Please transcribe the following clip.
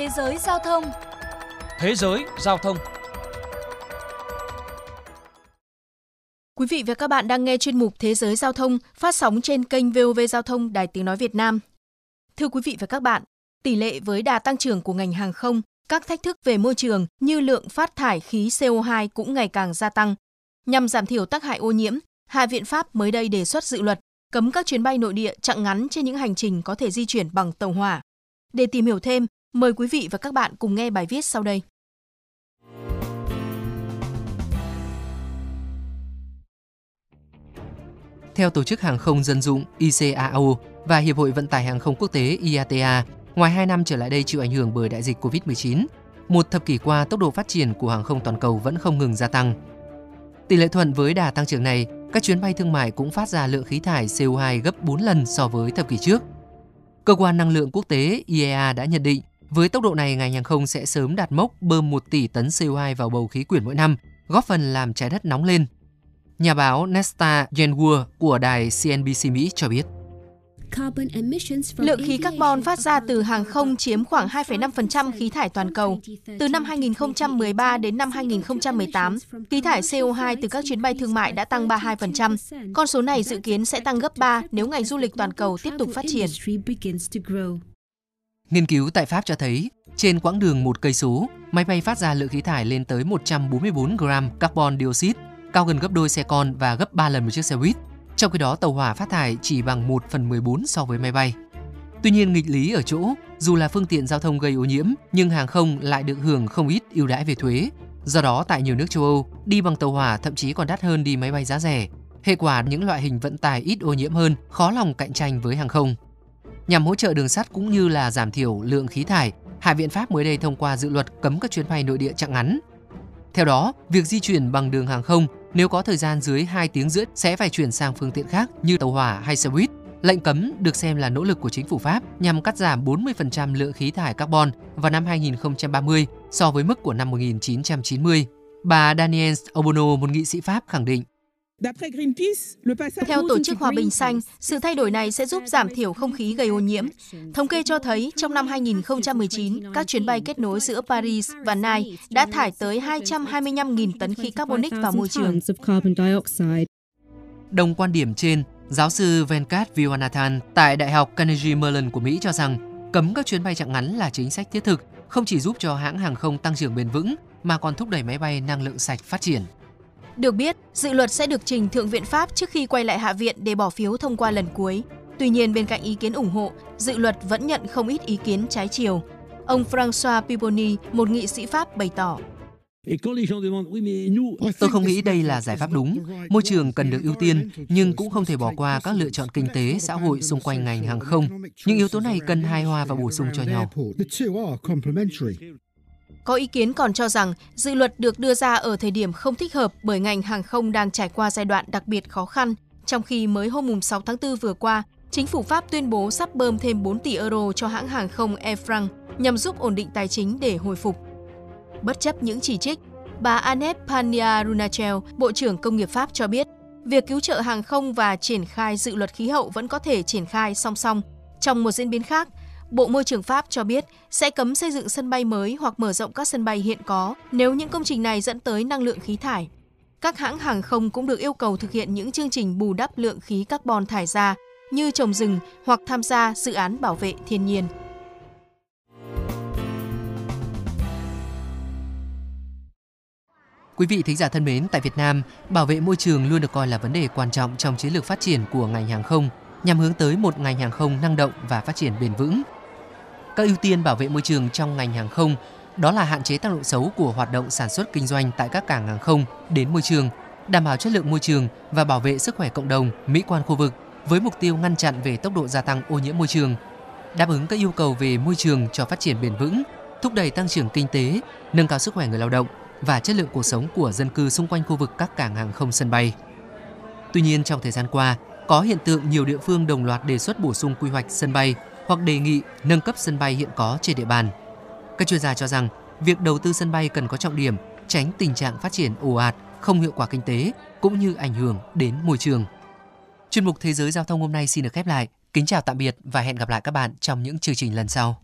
Thế giới giao thông Thế giới giao thông Quý vị và các bạn đang nghe chuyên mục Thế giới giao thông phát sóng trên kênh VOV Giao thông Đài Tiếng Nói Việt Nam. Thưa quý vị và các bạn, tỷ lệ với đà tăng trưởng của ngành hàng không, các thách thức về môi trường như lượng phát thải khí CO2 cũng ngày càng gia tăng. Nhằm giảm thiểu tác hại ô nhiễm, Hạ viện Pháp mới đây đề xuất dự luật cấm các chuyến bay nội địa chặng ngắn trên những hành trình có thể di chuyển bằng tàu hỏa. Để tìm hiểu thêm, mời quý vị và các bạn cùng nghe bài viết sau đây. Theo Tổ chức Hàng không Dân dụng ICAO và Hiệp hội Vận tải Hàng không Quốc tế IATA, ngoài 2 năm trở lại đây chịu ảnh hưởng bởi đại dịch COVID-19, một thập kỷ qua tốc độ phát triển của hàng không toàn cầu vẫn không ngừng gia tăng. Tỷ lệ thuận với đà tăng trưởng này, các chuyến bay thương mại cũng phát ra lượng khí thải CO2 gấp 4 lần so với thập kỷ trước. Cơ quan năng lượng quốc tế IEA đã nhận định, với tốc độ này ngành hàng không sẽ sớm đạt mốc bơm 1 tỷ tấn CO2 vào bầu khí quyển mỗi năm, góp phần làm trái đất nóng lên. Nhà báo Nesta Jenwood của đài CNBC Mỹ cho biết. Lượng khí carbon phát ra từ hàng không chiếm khoảng 2,5% khí thải toàn cầu. Từ năm 2013 đến năm 2018, khí thải CO2 từ các chuyến bay thương mại đã tăng 32%. Con số này dự kiến sẽ tăng gấp 3 nếu ngành du lịch toàn cầu tiếp tục phát triển. Nghiên cứu tại Pháp cho thấy, trên quãng đường một cây số, máy bay phát ra lượng khí thải lên tới 144 gram carbon dioxide, cao gần gấp đôi xe con và gấp 3 lần một chiếc xe buýt. Trong khi đó, tàu hỏa phát thải chỉ bằng 1 phần 14 so với máy bay. Tuy nhiên, nghịch lý ở chỗ, dù là phương tiện giao thông gây ô nhiễm, nhưng hàng không lại được hưởng không ít ưu đãi về thuế. Do đó, tại nhiều nước châu Âu, đi bằng tàu hỏa thậm chí còn đắt hơn đi máy bay giá rẻ. Hệ quả những loại hình vận tải ít ô nhiễm hơn, khó lòng cạnh tranh với hàng không. Nhằm hỗ trợ đường sắt cũng như là giảm thiểu lượng khí thải, Hạ viện Pháp mới đây thông qua dự luật cấm các chuyến bay nội địa chặng ngắn. Theo đó, việc di chuyển bằng đường hàng không nếu có thời gian dưới 2 tiếng rưỡi sẽ phải chuyển sang phương tiện khác như tàu hỏa hay xe buýt. Lệnh cấm được xem là nỗ lực của chính phủ Pháp nhằm cắt giảm 40% lượng khí thải carbon vào năm 2030 so với mức của năm 1990. Bà Danielle Obono, một nghị sĩ Pháp khẳng định theo Tổ chức Hòa bình Xanh, sự thay đổi này sẽ giúp giảm thiểu không khí gây ô nhiễm. Thống kê cho thấy trong năm 2019, các chuyến bay kết nối giữa Paris và Nai đã thải tới 225.000 tấn khí carbonic vào môi trường. Đồng quan điểm trên, giáo sư Venkat Viwanathan tại Đại học Carnegie Mellon của Mỹ cho rằng cấm các chuyến bay chặng ngắn là chính sách thiết thực, không chỉ giúp cho hãng hàng không tăng trưởng bền vững mà còn thúc đẩy máy bay năng lượng sạch phát triển. Được biết, dự luật sẽ được trình Thượng viện Pháp trước khi quay lại Hạ viện để bỏ phiếu thông qua lần cuối. Tuy nhiên, bên cạnh ý kiến ủng hộ, dự luật vẫn nhận không ít ý kiến trái chiều. Ông François Piponi, một nghị sĩ Pháp bày tỏ. Tôi không nghĩ đây là giải pháp đúng. Môi trường cần được ưu tiên, nhưng cũng không thể bỏ qua các lựa chọn kinh tế, xã hội xung quanh ngành hàng không. Những yếu tố này cần hài hòa và bổ sung cho nhau. Có ý kiến còn cho rằng dự luật được đưa ra ở thời điểm không thích hợp bởi ngành hàng không đang trải qua giai đoạn đặc biệt khó khăn, trong khi mới hôm 6 tháng 4 vừa qua, chính phủ Pháp tuyên bố sắp bơm thêm 4 tỷ euro cho hãng hàng không Air France nhằm giúp ổn định tài chính để hồi phục. Bất chấp những chỉ trích, bà Annette Pania Runachel, Bộ trưởng Công nghiệp Pháp cho biết, việc cứu trợ hàng không và triển khai dự luật khí hậu vẫn có thể triển khai song song. Trong một diễn biến khác, Bộ Môi trường Pháp cho biết sẽ cấm xây dựng sân bay mới hoặc mở rộng các sân bay hiện có nếu những công trình này dẫn tới năng lượng khí thải. Các hãng hàng không cũng được yêu cầu thực hiện những chương trình bù đắp lượng khí carbon thải ra như trồng rừng hoặc tham gia dự án bảo vệ thiên nhiên. Quý vị thính giả thân mến, tại Việt Nam, bảo vệ môi trường luôn được coi là vấn đề quan trọng trong chiến lược phát triển của ngành hàng không nhằm hướng tới một ngành hàng không năng động và phát triển bền vững. Các ưu tiên bảo vệ môi trường trong ngành hàng không đó là hạn chế tác động xấu của hoạt động sản xuất kinh doanh tại các cảng hàng không đến môi trường, đảm bảo chất lượng môi trường và bảo vệ sức khỏe cộng đồng, mỹ quan khu vực với mục tiêu ngăn chặn về tốc độ gia tăng ô nhiễm môi trường, đáp ứng các yêu cầu về môi trường cho phát triển bền vững, thúc đẩy tăng trưởng kinh tế, nâng cao sức khỏe người lao động và chất lượng cuộc sống của dân cư xung quanh khu vực các cảng hàng không sân bay. Tuy nhiên trong thời gian qua, có hiện tượng nhiều địa phương đồng loạt đề xuất bổ sung quy hoạch sân bay hoặc đề nghị nâng cấp sân bay hiện có trên địa bàn. Các chuyên gia cho rằng, việc đầu tư sân bay cần có trọng điểm, tránh tình trạng phát triển ồ ạt, không hiệu quả kinh tế cũng như ảnh hưởng đến môi trường. Chuyên mục Thế giới Giao thông hôm nay xin được khép lại. Kính chào tạm biệt và hẹn gặp lại các bạn trong những chương trình lần sau.